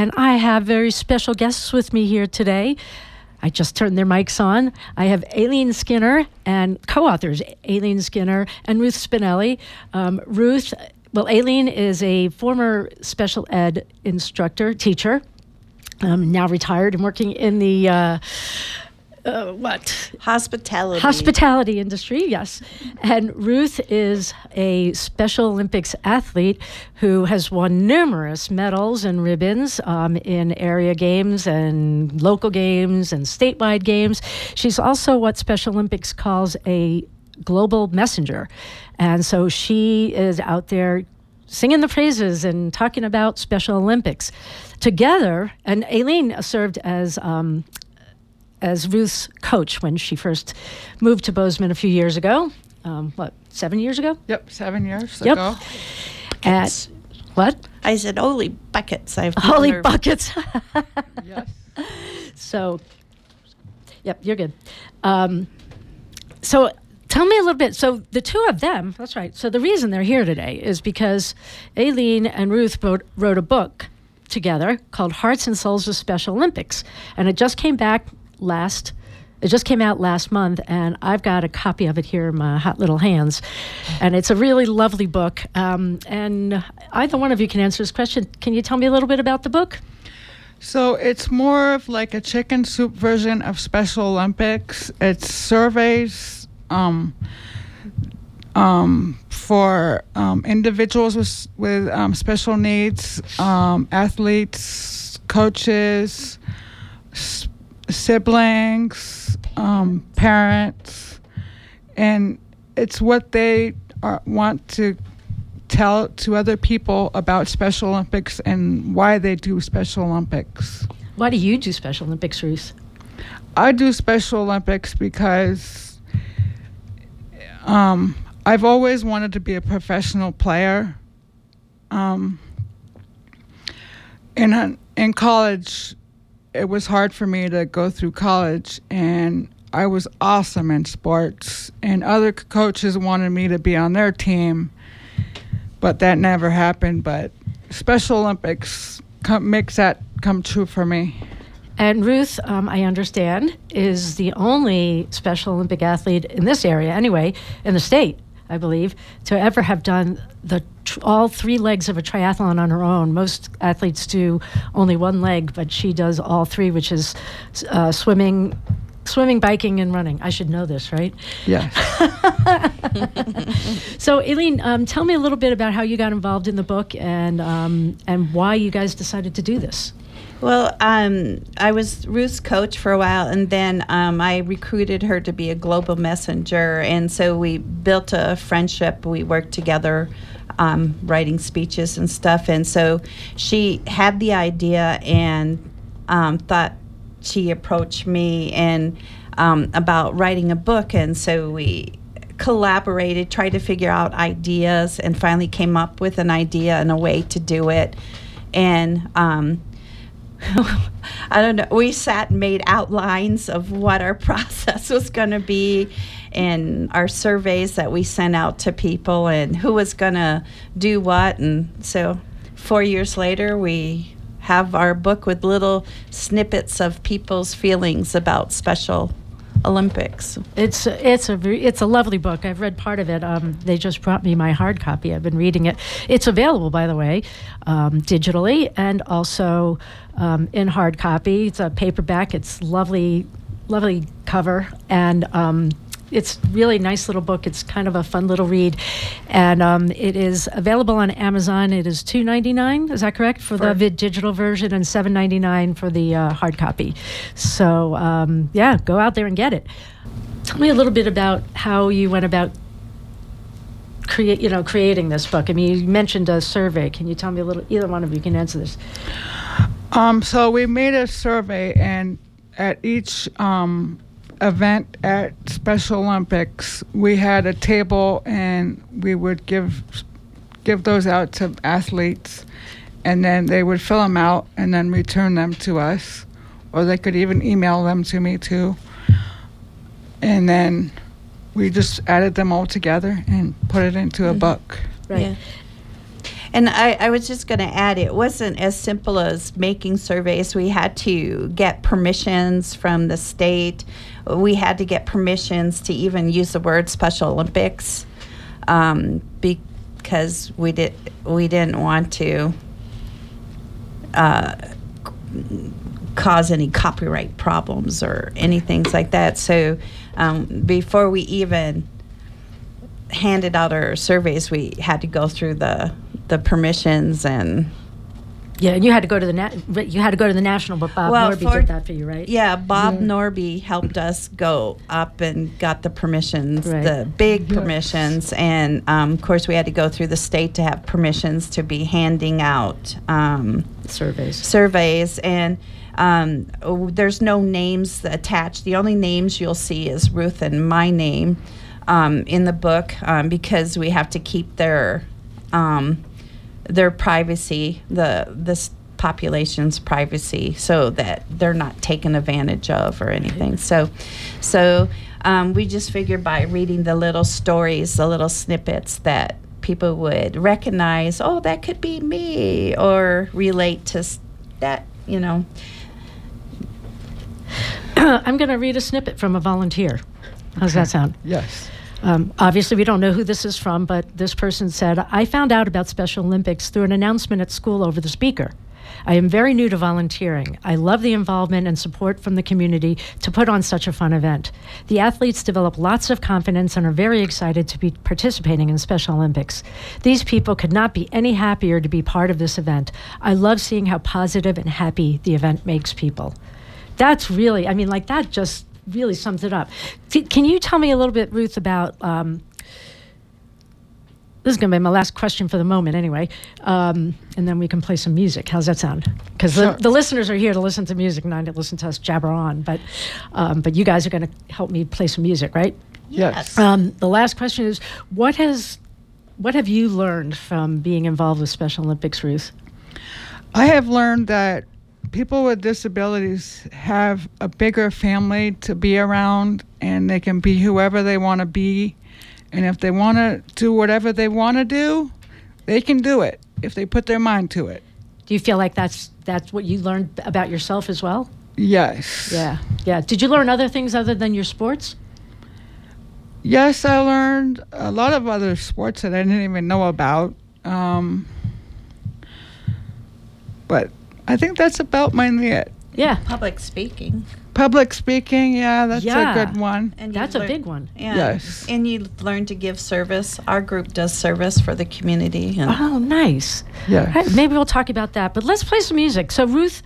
and I have very special guests with me here today. I just turned their mics on. I have Alean Skinner and co authors, Alean Skinner and Ruth Spinelli. Um, Ruth, well, Alean is a former special ed instructor, teacher, um, now retired and working in the. Uh, uh, what? Hospitality. Hospitality industry yes. And ruth is a special olympics athlete who has won numerous medals and ribbons um, in area games and local games and statewide games. She's also what special olympics calls a global messenger. And so she is out there singing the praises and talking about Special Olympics. Together, and Alean served as um, as Ruth's coach when she first moved to Bozeman a few years ago. Um, what, seven years ago? Yep, seven years Yep. ago. At what? I said, "Holy buckets!" I've Holy never- buckets. Yes. So, yep, you're good. Um, so, tell me a little bit. So, the two of them, that's right. So, the reason they're here today is because Alean and Ruth wrote, wrote a book together called Hearts and Souls of Special Olympics. And it just came back last. It just came out last month, and I've got a copy of it here in my hot little hands. And it's a really lovely book. Um, and either one of you can answer this question. Can you tell me a little bit about the book? So it's more of like a chicken soup version of Special Olympics. It's surveys um, um, for um, individuals with, with um, special needs, um, athletes, coaches, siblings, um, parents, and it's what they are, want to tell to other people about Special Olympics and why they do Special Olympics. Why do you do Special Olympics, Ruth? I do Special Olympics because um, I've always wanted to be a professional player. Um, in in college, it was hard for me to go through college, and I was awesome in sports. And other coaches wanted me to be on their team, but that never happened. But Special Olympics come, makes that come true for me. And Ruth, um, I understand, is the only Special Olympic athlete in this area, anyway, in the state, I believe, to ever have done the tr- all three legs of a triathlon on her own. Most athletes do only one leg, but she does all three, which is uh, swimming, swimming, biking, and running. I should know this, right? Yes. So, Alean, um, tell me a little bit about how you got involved in the book and um, and why you guys decided to do this. Well, um, I was Ruth's coach for a while, and then um, I recruited her to be a global messenger, and so we built a friendship. We worked together, um, writing speeches and stuff, and so she had the idea and um, thought she approached me and um, about writing a book, and so we collaborated, tried to figure out ideas, and finally came up with an idea and a way to do it, and. I don't know. We sat and made outlines of what our process was going to be and our surveys that we sent out to people and who was going to do what. And so four years later, we have our book with little snippets of people's feelings about Special Olympics. It's it's a it's a lovely book. I've read part of it. Um, they just brought me my hard copy. I've been reading it. It's available, by the way, um, digitally and also um, in hard copy. It's a paperback. It's lovely, lovely cover, and um, it's really nice little book. It's kind of a fun little read, and um, it is available on Amazon. It is two ninety nine. Is that correct for, the For- vid digital version and seven ninety nine for the uh, hard copy? So um, yeah, go out there and get it. Tell me a little bit about how you went about create, you know, creating this book. I mean, you mentioned a survey. Can you tell me a little? Either one of you can answer this. Um, so we made a survey, and at each um, event at Special Olympics, we had a table, and we would give give those out to athletes, and then they would fill them out and then return them to us, or they could even email them to me too. And then we just added them all together and put it into a mm-hmm. book. Right. Yeah. And I, I was just going to add, it wasn't as simple as making surveys. We had to get permissions from the state. We had to get permissions to even use the word Special Olympics um, because we did we didn't want to uh, cause any copyright problems or anything like that. So um, before we even handed out our surveys, we had to go through the the permissions and Yeah, and you had to go to the na- you had to go to the national, but Bob Well, Norby for- did that for you, right? yeah, Bob Norby helped us go up and got the permissions, Right. the big permissions, and um, of course we had to go through the state to have permissions to be handing out. Um, Surveys. surveys and um, there's no names attached. The only names you'll see is Ruth and my name um, in the book um, because we have to keep their um, their privacy, the this population's privacy, so that they're not taken advantage of or anything. So, so um, we just figured by reading the little stories, the little snippets that people would recognize, oh, that could be me, or relate to that, you know. I'm going to read a snippet from a volunteer. How's that sound? Yes. Um, obviously, we don't know who this is from, but this person said, I found out about Special Olympics through an announcement at school over the speaker. I am very new to volunteering. I love the involvement and support from the community to put on such a fun event. The athletes develop lots of confidence and are very excited to be participating in Special Olympics. These people could not be any happier to be part of this event. I love seeing how positive and happy the event makes people. That's really, I mean, like that just really sums it up. C- can you tell me a little bit, Ruth, about um, this is going to be my last question for the moment, anyway, um, and then we can play some music. How's that sound? Because Sure. the, the listeners are here to listen to music, not to listen to us jabber on. But um, but you guys are going to help me play some music, right? Yes. Um, the last question is, what has what have you learned from being involved with Special Olympics, Ruth? I have learned that people with disabilities have a bigger family to be around and they can be whoever they want to be. And if they want to do whatever they want to do, they can do it if they put their mind to it. Do you feel like that's that's what you learned about yourself as well? Yes. Yeah, yeah. Did you learn other things other than your sports? Yes, I learned a lot of other sports that I didn't even know about. Um, but I think that's about mainly it. Yeah, Public speaking. Public speaking, yeah, that's Yeah. a good one. And you that's a big one. Yeah. Yes. And you learn to give service. Our group does service for the community. And Oh, nice. Yes. All right, maybe we'll talk about that. But let's play some music. So, Ruth,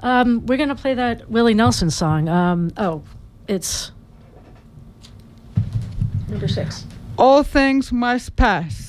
um, we're going to play that Willie Nelson song. Um, oh, it's number six. All things must pass.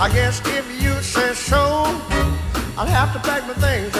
I guess if you say so, I'll have to pack my things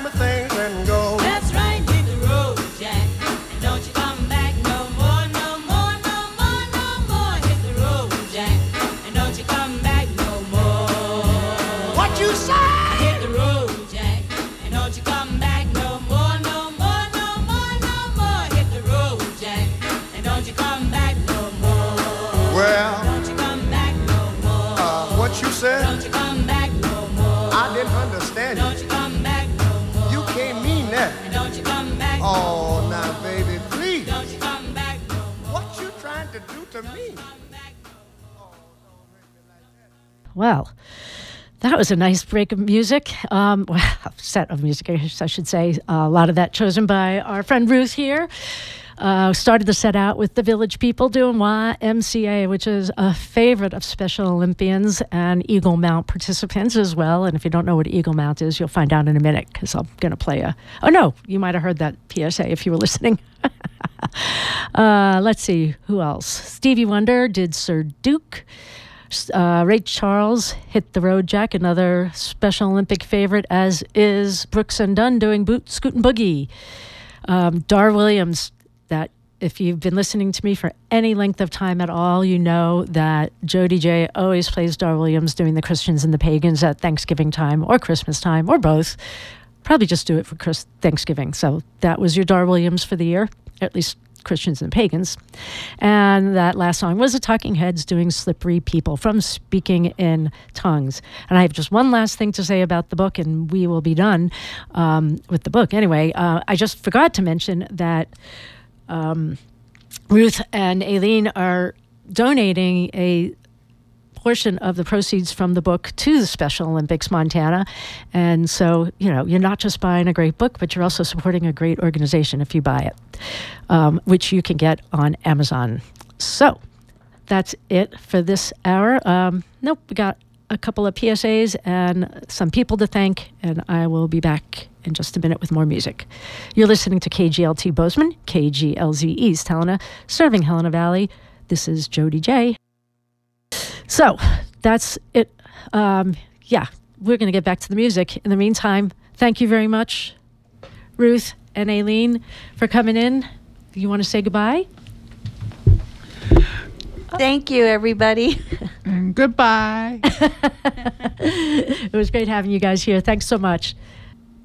Well, that was a nice break of music. Um, well, set of music, I should say. a lot of that chosen by our friend Ruth here. Uh, started the set out with the Village People doing YMCA, which is a favorite of Special Olympians and Eagle Mount participants as well. And if you don't know what Eagle Mount is, you'll find out in a minute because I'm going to play a. Oh, no, you might have heard that PSA if you were listening. uh, let's see, who else? Stevie Wonder did Sir Duke. Uh, Ray Charles hit the road, Jack, another Special Olympic favorite, as is Brooks and Dunn doing Boot Scoot and Boogie. Um, Dar Williams, that if you've been listening to me for any length of time at all, you know that Jody J always plays Dar Williams doing the Christians and the Pagans at Thanksgiving time or Christmas time or both. Probably just do it for Chris- Thanksgiving. So that was your Dar Williams for the year, at least Christians and Pagans. And that last song was the Talking Heads doing Slippery People from Speaking in Tongues. And I have just one last thing to say about the book, and we will be done um, with the book. Anyway, uh, I just forgot to mention that um, Ruth and Alean are donating a portion of the proceeds from the book to the Special Olympics Montana. And so, you know, you're not just buying a great book, but you're also supporting a great organization if you buy it, um, which you can get on Amazon. So that's it for this hour. Um, nope, we got a couple of PSAs and some people to thank, and I will be back in just a minute with more music. You're listening to KGLT Bozeman, KGLZ East Helena, serving Helena Valley. This is Jody J. So that's it. Um, yeah, we're going to get back to the music. In the meantime, thank you very much, Ruth and Alean, for coming in. You want to say goodbye? Thank you, everybody. And goodbye. it was great having you guys here. Thanks so much.